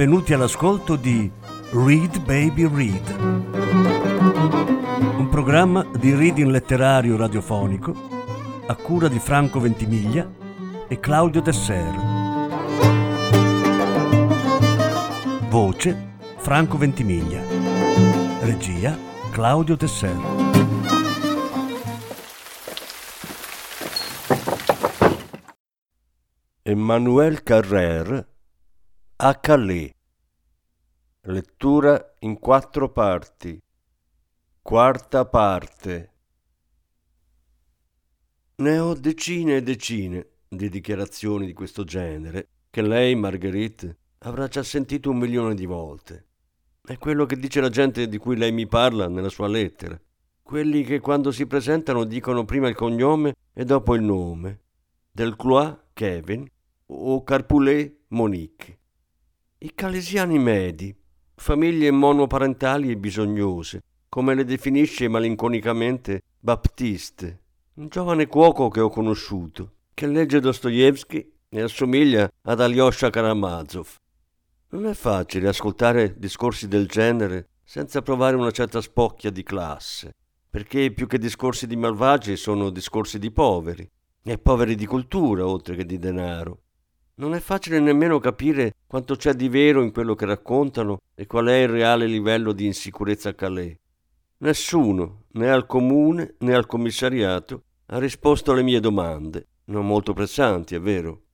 benvenuti all'ascolto di Read Baby Read, un programma di reading letterario radiofonico a cura di Franco Ventimiglia e Claudio Desser. Voce Franco Ventimiglia. Regia Claudio Desser. Emmanuel Carrère a Calais. Lettura in quattro parti. Quarta parte. Ne ho decine e decine di dichiarazioni di questo genere che lei, Marguerite, avrà già sentito un milione di volte. È quello che dice la gente di cui lei mi parla nella sua lettera. Quelli che quando si presentano dicono prima il cognome e dopo il nome. Delclois, Kevin o Carpoulet, Monique. I calesiani medi, famiglie monoparentali e bisognose, come le definisce malinconicamente Baptiste, un giovane cuoco che ho conosciuto, che legge Dostoevsky e assomiglia ad Alyosha Karamazov. Non è facile ascoltare discorsi del genere senza provare una certa spocchia di classe, perché più che discorsi di malvagi sono discorsi di poveri, e poveri di cultura oltre che di denaro. Non è facile nemmeno capire quanto c'è di vero in quello che raccontano e qual è il reale livello di insicurezza a Calais. Nessuno, né al comune né al commissariato, ha risposto alle mie domande, non molto pressanti, è vero.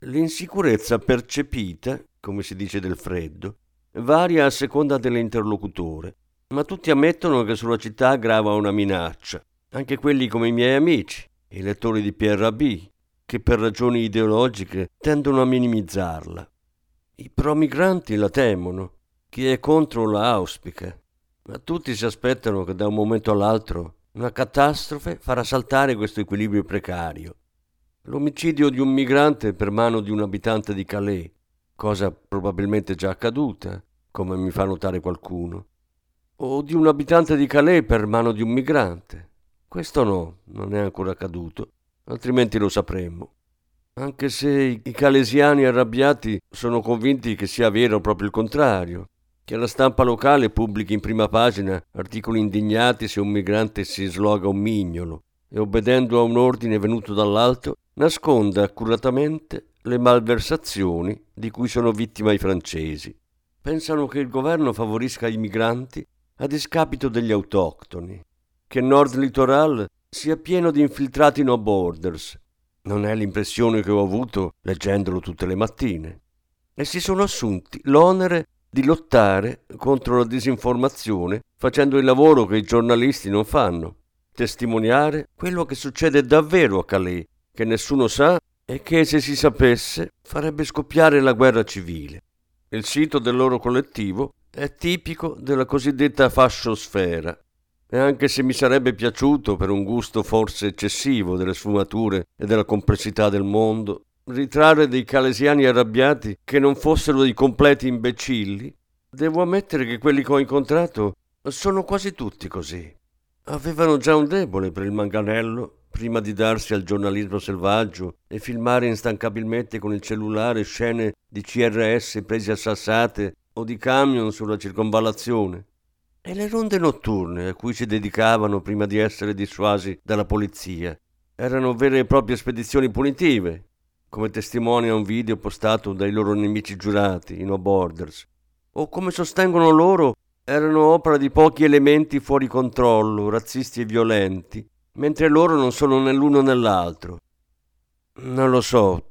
L'insicurezza percepita, come si dice del freddo, varia a seconda dell'interlocutore, ma tutti ammettono che sulla città grava una minaccia, anche quelli come i miei amici, i lettori di Pierre Rabhi, che per ragioni ideologiche tendono a minimizzarla. I promigranti la temono, chi è contro la auspica, ma tutti si aspettano che da un momento all'altro una catastrofe farà saltare questo equilibrio precario. L'omicidio di un migrante per mano di un abitante di Calais, cosa probabilmente già accaduta, come mi fa notare qualcuno, o di un abitante di Calais per mano di un migrante. Questo no, non è ancora accaduto altrimenti lo sapremmo. Anche se i calesiani arrabbiati sono convinti che sia vero proprio il contrario, che la stampa locale pubblichi in prima pagina articoli indignati se un migrante si sloga un mignolo e obbedendo a un ordine venuto dall'alto nasconda accuratamente le malversazioni di cui sono vittima i francesi. Pensano che il governo favorisca i migranti a discapito degli autoctoni, che Nord Litoral sia pieno di infiltrati no borders. Non è l'impressione che ho avuto leggendolo tutte le mattine. E si sono assunti l'onere di lottare contro la disinformazione facendo il lavoro che i giornalisti non fanno, testimoniare quello che succede davvero a Calais, che nessuno sa e che se si sapesse farebbe scoppiare la guerra civile. Il sito del loro collettivo è tipico della cosiddetta fasciosfera, e anche se mi sarebbe piaciuto, per un gusto forse eccessivo delle sfumature e della complessità del mondo, ritrarre dei calesiani arrabbiati che non fossero dei completi imbecilli, devo ammettere che quelli che ho incontrato sono quasi tutti così. Avevano già un debole per il manganello prima di darsi al giornalismo selvaggio e filmare instancabilmente con il cellulare scene di CRS presi a sassate o di camion sulla circonvallazione. E le ronde notturne a cui si dedicavano prima di essere dissuasi dalla polizia erano vere e proprie spedizioni punitive, come testimonia un video postato dai loro nemici giurati, i No Borders, o come sostengono loro erano opera di pochi elementi fuori controllo, razzisti e violenti, mentre loro non sono né l'uno né l'altro. Non lo so,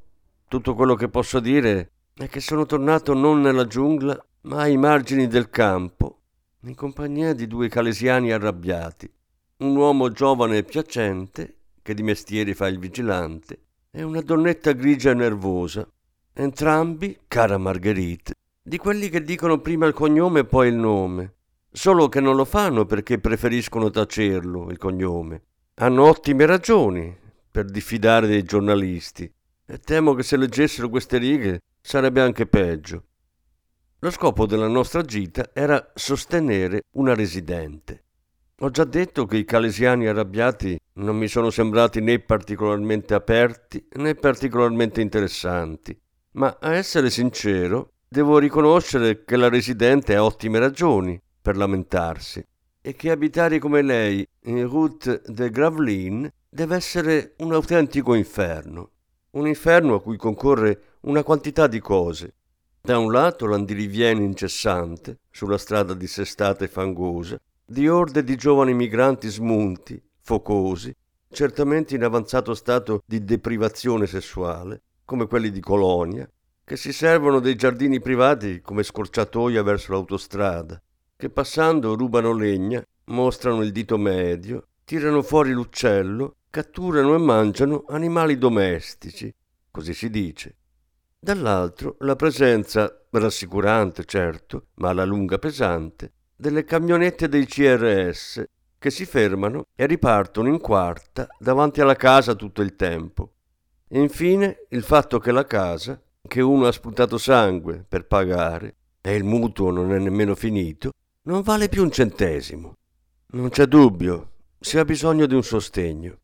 tutto quello che posso dire è che sono tornato non nella giungla, ma ai margini del campo, in compagnia di due calesiani arrabbiati, un uomo giovane e piacente, che di mestiere fa il vigilante, e una donnetta grigia e nervosa, entrambi, cara Marguerite, di quelli che dicono prima il cognome e poi il nome, solo che non lo fanno perché preferiscono tacerlo, il cognome. Hanno ottime ragioni per diffidare dei giornalisti e temo che se leggessero queste righe sarebbe anche peggio. Lo scopo della nostra gita era sostenere una residente. Ho già detto che i calesiani arrabbiati non mi sono sembrati né particolarmente aperti né particolarmente interessanti, ma a essere sincero, devo riconoscere che la residente ha ottime ragioni per lamentarsi e che abitare come lei in Route de Gravelines deve essere un autentico inferno. Un inferno a cui concorre una quantità di cose. Da un lato l'andiriviene incessante, sulla strada dissestata e fangosa, di orde di giovani migranti smunti, focosi, certamente in avanzato stato di deprivazione sessuale, come quelli di Colonia, che si servono dei giardini privati come scorciatoia verso l'autostrada, che passando rubano legna, mostrano il dito medio, tirano fuori l'uccello, catturano e mangiano animali domestici, così si dice. Dall'altro la presenza, rassicurante certo, ma alla lunga pesante, delle camionette dei CRS che si fermano e ripartono in quarta davanti alla casa tutto il tempo. E infine il fatto che la casa, che uno ha sputato sangue per pagare, e il mutuo non è nemmeno finito, non vale più un centesimo. Non c'è dubbio, si ha bisogno di un sostegno.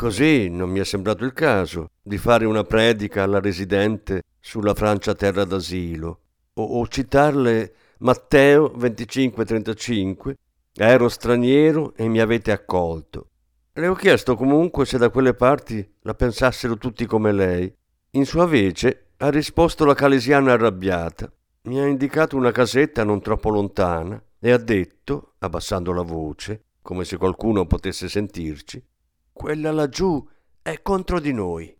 Così non mi è sembrato il caso di fare una predica alla residente sulla Francia terra d'asilo o, o citarle Matteo 25-35 Ero straniero e mi avete accolto. Le ho chiesto comunque se da quelle parti la pensassero tutti come lei. In sua vece ha risposto la calesiana arrabbiata. Mi ha indicato una casetta non troppo lontana e ha detto, abbassando la voce, come se qualcuno potesse sentirci, quella laggiù è contro di noi.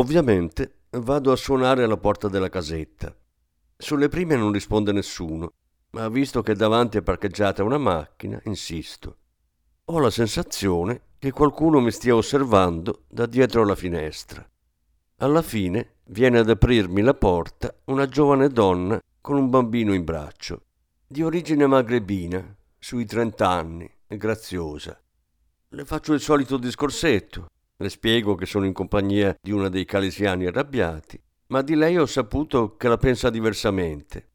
Ovviamente vado a suonare alla porta della casetta. Sulle prime non risponde nessuno, ma visto che davanti è parcheggiata una macchina, insisto. Ho la sensazione che qualcuno mi stia osservando da dietro la finestra. Alla fine viene ad aprirmi la porta una giovane donna con un bambino in braccio, di origine magrebina, sui trent'anni, graziosa. Le faccio il solito discorsetto, le spiego che sono in compagnia di una dei calesiani arrabbiati, ma di lei ho saputo che la pensa diversamente.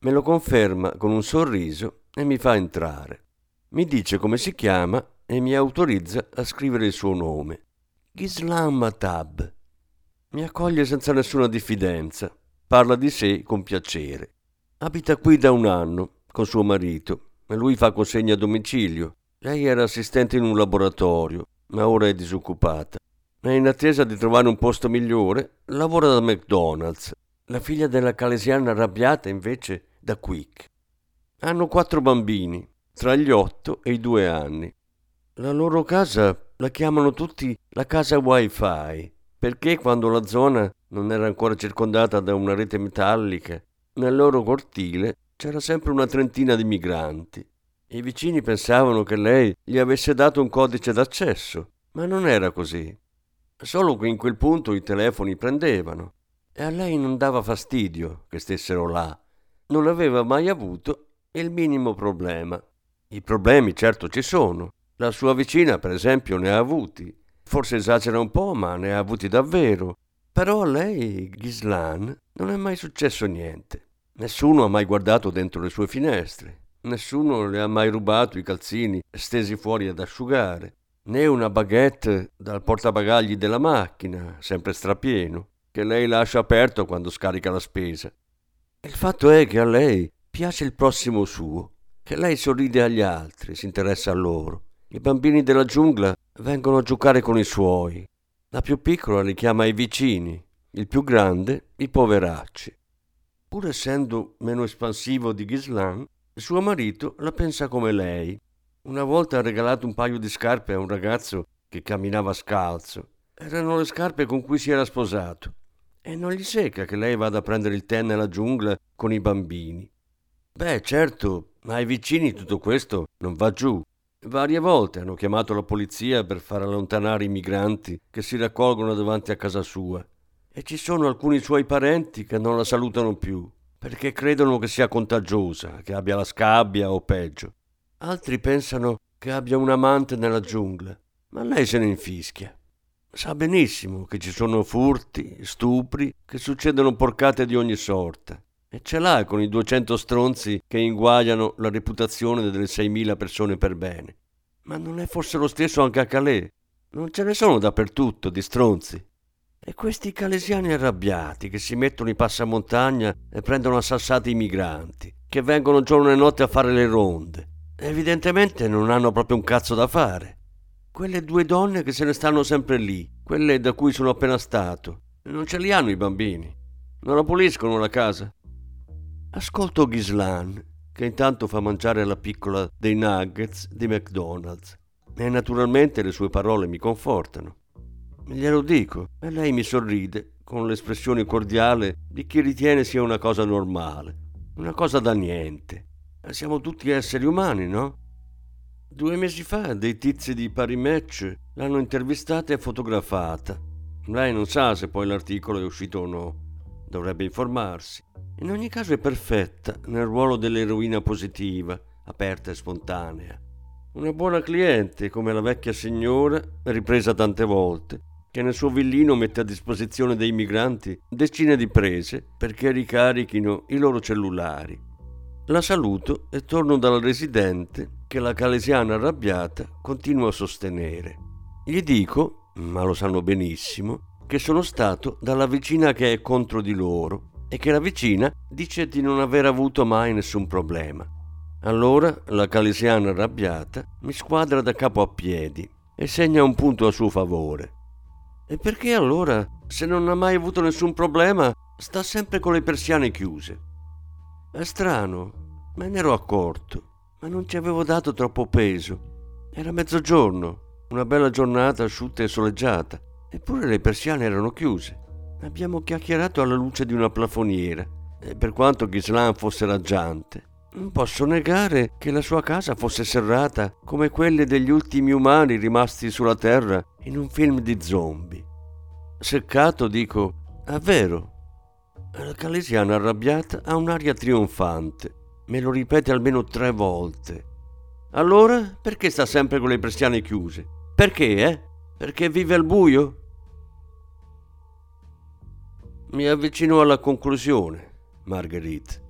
Me lo conferma con un sorriso e mi fa entrare. Mi dice come si chiama e mi autorizza a scrivere il suo nome. Gislam Matab. Mi accoglie senza nessuna diffidenza. Parla di sé con piacere. Abita qui da un anno con suo marito Lui fa consegne a domicilio. Lei era assistente in un laboratorio, ma ora è disoccupata. È in attesa di trovare un posto migliore. Lavora da McDonald's. La figlia della calesiana arrabbiata, invece, da Quick. Hanno quattro bambini, tra gli otto e i due anni. La loro casa la chiamano tutti la casa wifi, perché quando la zona non era ancora circondata da una rete metallica, nel loro cortile c'era sempre una trentina di migranti. I vicini pensavano che lei gli avesse dato un codice d'accesso, ma non era così. Solo che in quel punto i telefoni prendevano e a lei non dava fastidio che stessero là. Non aveva mai avuto il minimo problema. I problemi certo ci sono. La sua vicina, per esempio, ne ha avuti. Forse esagera un po', ma ne ha avuti davvero. Però a lei, Ghislan, non è mai successo niente. Nessuno ha mai guardato dentro le sue finestre. Nessuno le ha mai rubato i calzini stesi fuori ad asciugare, né una baguette dal portabagagli della macchina, sempre strapieno, che lei lascia aperto quando scarica la spesa. Il fatto è che a lei piace il prossimo suo, che lei sorride agli altri, si interessa a loro. I bambini della giungla vengono a giocare con i suoi, la più piccola li chiama i vicini, il più grande i poveracci. Pur essendo meno espansivo di Ghislan, suo marito la pensa come lei. Una volta ha regalato un paio di scarpe a un ragazzo che camminava scalzo. Erano le scarpe con cui si era sposato. E non gli secca che lei vada a prendere il tè nella giungla con i bambini. Beh, certo, ma ai vicini tutto questo non va giù. Varie volte hanno chiamato la polizia per far allontanare i migranti che si raccolgono davanti a casa sua. E ci sono alcuni suoi parenti che non la salutano più, perché credono che sia contagiosa, che abbia la scabbia o peggio. Altri pensano che abbia un amante nella giungla, ma lei se ne infischia. Sa benissimo che ci sono furti, stupri, che succedono porcate di ogni sorta. E ce l'ha con i 200 stronzi che inguagliano la reputazione delle 6.000 persone per bene. Ma non è forse lo stesso anche a Calais? Non ce ne sono dappertutto di stronzi. E questi calesiani arrabbiati che si mettono in passamontagna e prendono a sassate i migranti, che vengono giorno e notte a fare le ronde. Evidentemente non hanno proprio un cazzo da fare. Quelle due donne che se ne stanno sempre lì, quelle da cui sono appena stato, non ce li hanno i bambini. Non la puliscono la casa. Ascolto Ghislan, che intanto fa mangiare alla piccola dei nuggets di McDonald's. E naturalmente le sue parole mi confortano. Glielo dico, e lei mi sorride con l'espressione cordiale di chi ritiene sia una cosa normale, una cosa da niente. Siamo tutti esseri umani, no? Due mesi fa dei tizi di Parimatch l'hanno intervistata e fotografata. Lei non sa se poi l'articolo è uscito o no. Dovrebbe informarsi. In ogni caso è perfetta nel ruolo dell'eroina positiva, aperta e spontanea. Una buona cliente come la vecchia signora, ripresa tante volte, che nel suo villino mette a disposizione dei migranti decine di prese perché ricarichino i loro cellulari. La saluto e torno dal residente che la calesiana arrabbiata continua a sostenere. Gli dico, ma lo sanno benissimo, che sono stato dalla vicina che è contro di loro e che la vicina dice di non aver avuto mai nessun problema. Allora la calesiana arrabbiata mi squadra da capo a piedi e segna un punto a suo favore. E perché allora, se non ha mai avuto nessun problema, sta sempre con le persiane chiuse? È strano, me ne ero accorto, ma non ci avevo dato troppo peso. Era mezzogiorno, una bella giornata asciutta e soleggiata, eppure le persiane erano chiuse. Abbiamo chiacchierato alla luce di una plafoniera e per quanto Ghislan fosse raggiante, non posso negare che la sua casa fosse serrata come quelle degli ultimi umani rimasti sulla Terra in un film di zombie. Seccato dico, è vero. La calesiana arrabbiata ha un'aria trionfante, me lo ripete almeno tre volte. Allora, perché sta sempre con le persiane chiuse? Perché, eh? Perché vive al buio? Mi avvicino alla conclusione, Marguerite.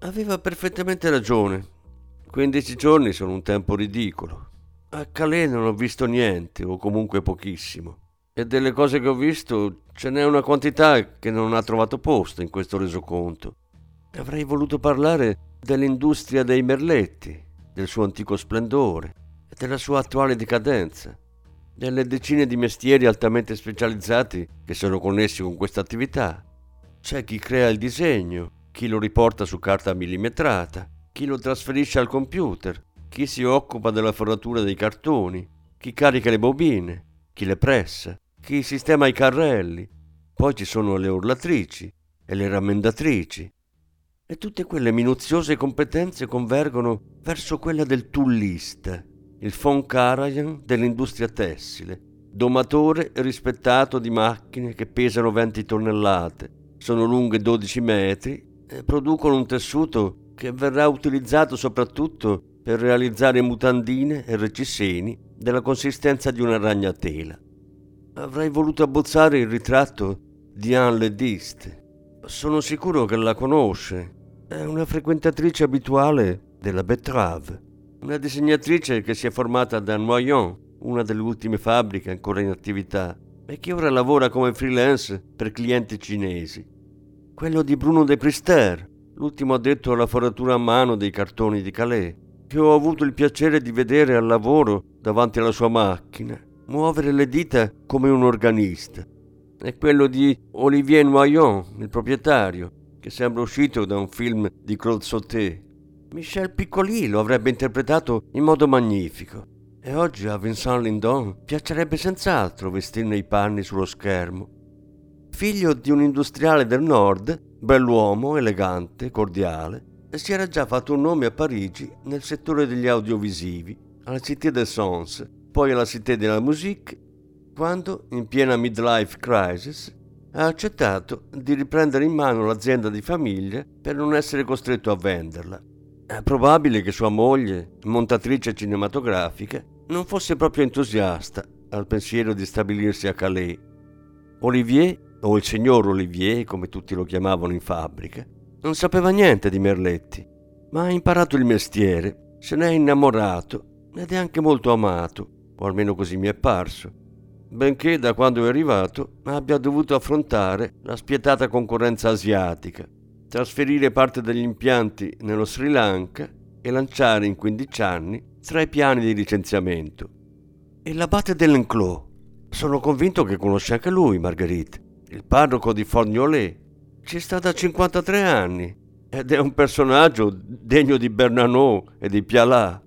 Aveva perfettamente ragione. 15 giorni sono un tempo ridicolo. A Calais non ho visto niente, o comunque pochissimo. E delle cose che ho visto ce n'è una quantità che non ha trovato posto in questo resoconto. Avrei voluto parlare dell'industria dei merletti, del suo antico splendore e della sua attuale decadenza, delle decine di mestieri altamente specializzati che sono connessi con questa attività. C'è chi crea il disegno, chi lo riporta su carta millimetrata, chi lo trasferisce al computer, chi si occupa della forratura dei cartoni, chi carica le bobine, chi le pressa, chi sistema i carrelli. Poi ci sono le urlatrici e le rammendatrici. E tutte quelle minuziose competenze convergono verso quella del tullista, il von Karajan dell'industria tessile, domatore rispettato di macchine che pesano 20 tonnellate, sono lunghe 12 metri e producono un tessuto che verrà utilizzato soprattutto per realizzare mutandine e reggiseni della consistenza di una ragnatela. Avrei voluto abbozzare il ritratto di Anne Lediste. Sono sicuro che la conosce. È una frequentatrice abituale della Betrave, una disegnatrice che si è formata da Noyon, una delle ultime fabbriche ancora in attività, e che ora lavora come freelance per clienti cinesi. Quello di Bruno de Prister, l'ultimo addetto alla foratura a mano dei cartoni di Calais che ho avuto il piacere di vedere al lavoro davanti alla sua macchina, muovere le dita come un organista. È quello di Olivier Noyon, il proprietario, che sembra uscito da un film di Claude Sauté. Michel Piccoli lo avrebbe interpretato in modo magnifico. E oggi a Vincent Lindon piacerebbe senz'altro vestirne i panni sullo schermo. Figlio di un industriale del nord, bell'uomo, elegante, cordiale, si era già fatto un nome a Parigi nel settore degli audiovisivi, alla Cité des Sons, poi alla Cité de la Musique, quando, in piena midlife crisis, ha accettato di riprendere in mano l'azienda di famiglia per non essere costretto a venderla. È probabile che sua moglie, montatrice cinematografica, non fosse proprio entusiasta al pensiero di stabilirsi a Calais. Olivier, o il signor Olivier, come tutti lo chiamavano in fabbrica, non sapeva niente di Merletti, ma ha imparato il mestiere, se ne è innamorato ed è anche molto amato, o almeno così mi è parso, benché da quando è arrivato abbia dovuto affrontare la spietata concorrenza asiatica, trasferire parte degli impianti nello Sri Lanka e lanciare in 15 anni tre piani di licenziamento. E l'abate dell'Enclos. Sono convinto che conosce anche lui, Marguerite, il parroco di Forgnolet, ci sta da 53 anni ed è un personaggio degno di Bernanot e di Pialat.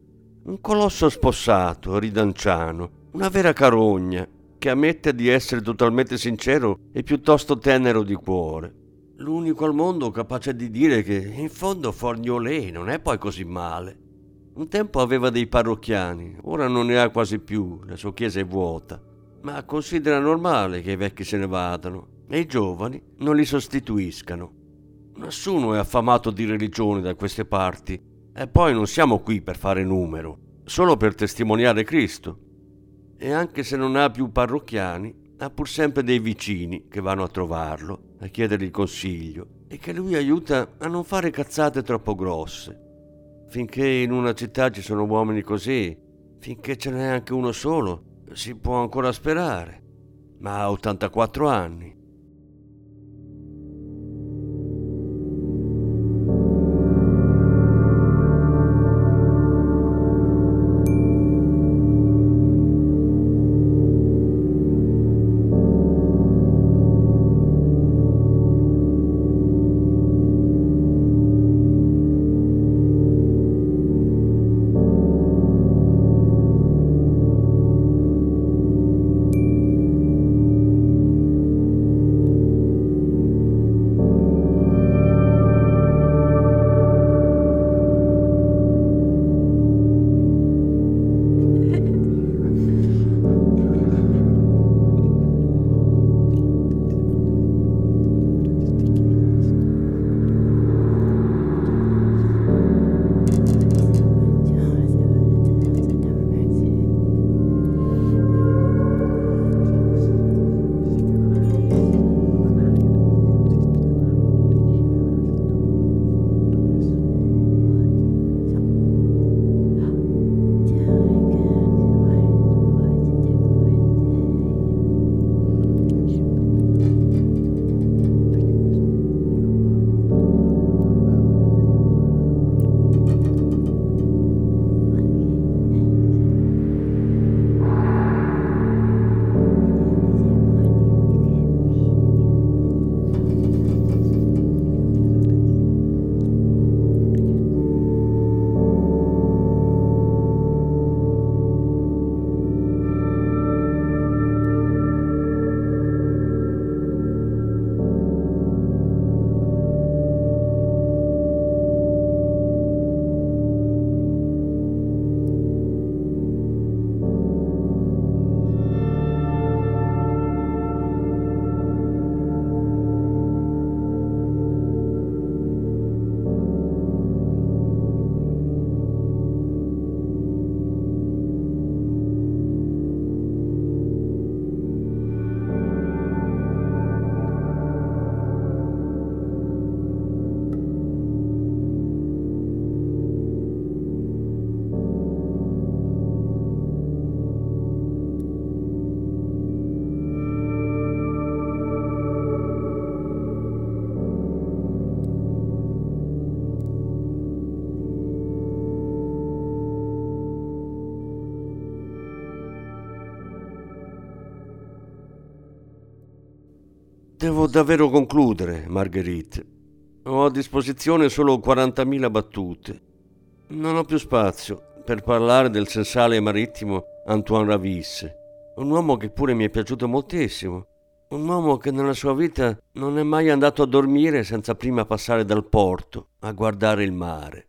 Un colosso spossato, ridanciano, una vera carogna che ammette di essere totalmente sincero e piuttosto tenero di cuore. L'unico al mondo capace di dire che in fondo Forgnolet non è poi così male. Un tempo aveva dei parrocchiani, ora non ne ha quasi più, la sua chiesa è vuota, ma considera normale che i vecchi se ne vadano e i giovani non li sostituiscano. Nessuno è affamato di religione da queste parti e poi non siamo qui per fare numero, solo per testimoniare Cristo. E anche se non ha più parrocchiani, ha pur sempre dei vicini che vanno a trovarlo, a chiedergli consiglio e che lui aiuta a non fare cazzate troppo grosse. Finché in una città ci sono uomini così, finché ce n'è anche uno solo, si può ancora sperare. Ma ha 84 anni Davvero concludere, Marguerite. Ho a disposizione solo 40.000 battute. Non ho più spazio per parlare del sensale marittimo Antoine Ravisse, un uomo che pure mi è piaciuto moltissimo, un uomo che nella sua vita non è mai andato a dormire senza prima passare dal porto a guardare il mare,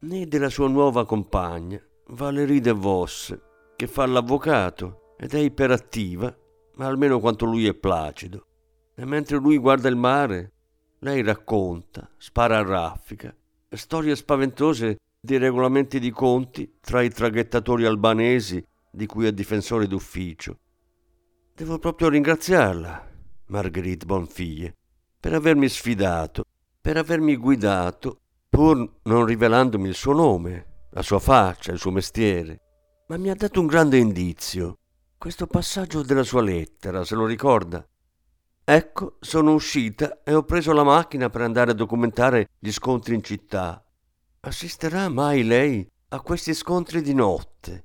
né della sua nuova compagna, Valérie de Vos, che fa l'avvocato ed è iperattiva, ma almeno quanto lui è placido. E mentre lui guarda il mare, lei racconta, spara a raffica, storie spaventose di regolamenti di conti tra i traghettatori albanesi di cui è difensore d'ufficio. Devo proprio ringraziarla, Marguerite Bonfiglie, per avermi sfidato, per avermi guidato, pur non rivelandomi il suo nome, la sua faccia, il suo mestiere. Ma mi ha dato un grande indizio. Questo passaggio della sua lettera, se lo ricorda? Ecco, sono uscita e ho preso la macchina per andare a documentare gli scontri in città. Assisterà mai lei a questi scontri di notte?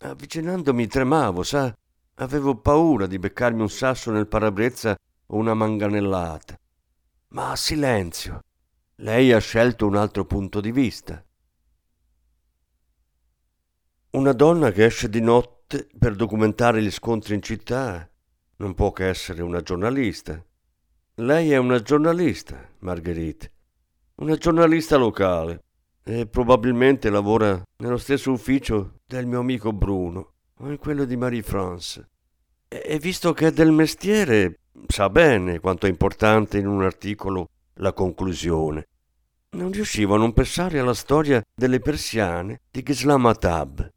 Avvicinandomi tremavo, sa? Avevo paura di beccarmi un sasso nel parabrezza o una manganellata. Ma silenzio. Lei ha scelto un altro punto di vista. Una donna che esce di notte per documentare gli scontri in città non può che essere una giornalista. Lei è una giornalista, Marguerite. Una giornalista locale e probabilmente lavora nello stesso ufficio del mio amico Bruno o in quello di Marie-France. E visto che è del mestiere, sa bene quanto è importante in un articolo la conclusione. Non riuscivo a non pensare alla storia delle persiane di Gislam Atab.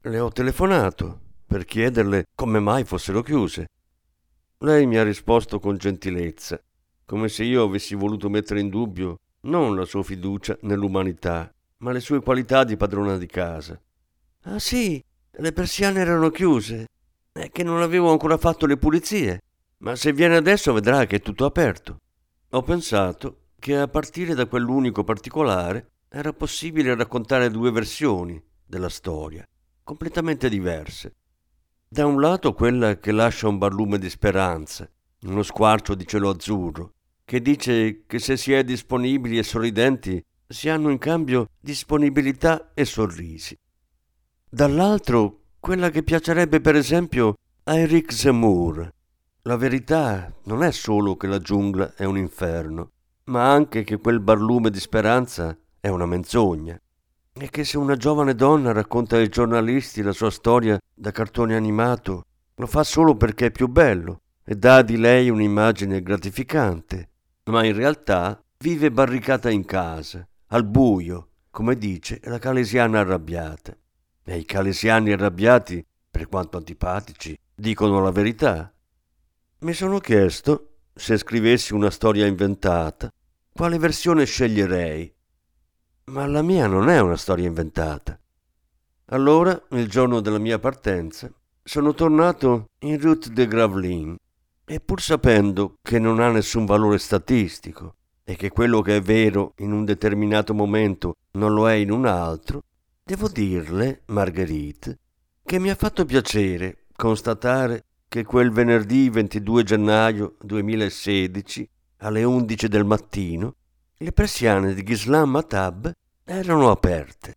Le ho telefonato per chiederle come mai fossero chiuse. Lei mi ha risposto con gentilezza, come se io avessi voluto mettere in dubbio non la sua fiducia nell'umanità, ma le sue qualità di padrona di casa. Ah sì, le persiane erano chiuse, è che non avevo ancora fatto le pulizie, ma se viene adesso vedrà che è tutto aperto. Ho pensato che a partire da quell'unico particolare era possibile raccontare due versioni della storia, completamente diverse. Da un lato quella che lascia un barlume di speranza, uno squarcio di cielo azzurro, che dice che se si è disponibili e sorridenti si hanno in cambio disponibilità e sorrisi. Dall'altro, quella che piacerebbe per esempio a Eric Zemmour. La verità non è solo che la giungla è un inferno, ma anche che quel barlume di speranza è una menzogna. E che se una giovane donna racconta ai giornalisti la sua storia da cartone animato, lo fa solo perché è più bello e dà di lei un'immagine gratificante ma in realtà vive barricata in casa, al buio, come dice la calesiana arrabbiata. E i calesiani arrabbiati, per quanto antipatici, dicono la verità. Mi sono chiesto, se scrivessi una storia inventata, quale versione sceglierei. Ma la mia non è una storia inventata. Allora, il giorno della mia partenza, sono tornato in route de Gravelines e pur sapendo che non ha nessun valore statistico e che quello che è vero in un determinato momento non lo è in un altro, devo dirle, Marguerite, che mi ha fatto piacere constatare che quel venerdì 22 gennaio 2016, alle 11 del mattino, le persiane di Gislam Matab erano aperte.